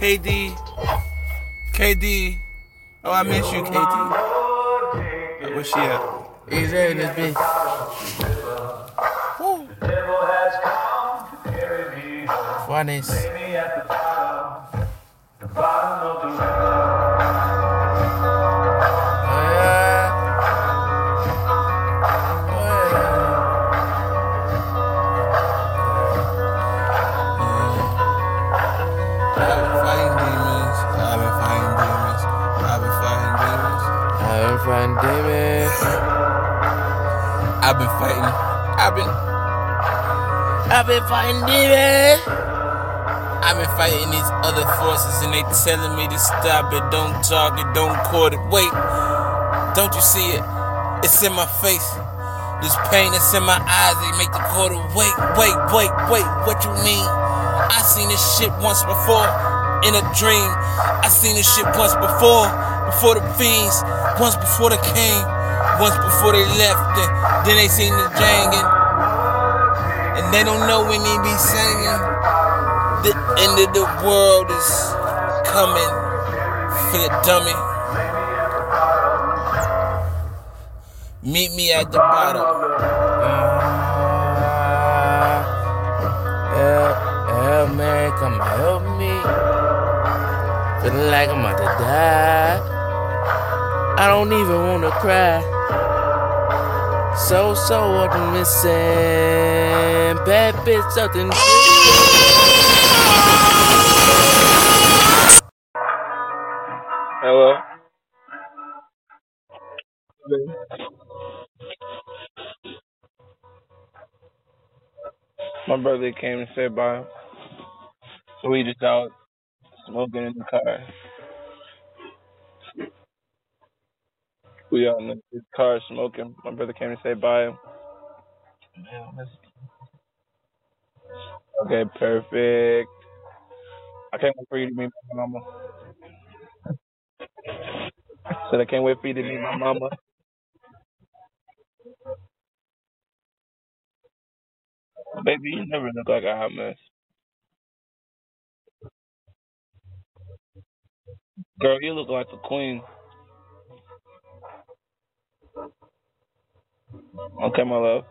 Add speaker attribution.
Speaker 1: KD. KD. Oh, I miss you, KD. Where's she at?
Speaker 2: He's in this bitch.
Speaker 1: Woo.
Speaker 2: Funnest.
Speaker 1: I've been fighting. I've been. I've been fighting demons. I've been fighting these other forces and they telling me to stop it. Don't talk it. Don't court it. Wait. Don't you see it? It's in my face. This pain that's in my eyes, they make the quarter wait, wait, wait, wait. What you mean? I seen this shit once before in a dream. I seen this shit once before, before the fiends, once before they came, once before they left. Then, then they seen the jangin', and they don't know when they be singing. The end of the world is coming for the dummy. Meet me at the bottom.
Speaker 2: Help, me, come help me. Feeling like I'm about to die. I don't even wanna cry. So, so what I'm missing. Bad bitch, something.
Speaker 1: Hello. My brother came and said bye. So we just out smoking in the car. We out in the car smoking. My brother came and said bye. Okay, perfect. I can't wait for you to meet my mama. Said I can't wait for you to meet my mama. Baby, you never look like a hot mess. Girl, you look like a queen. Okay, my love.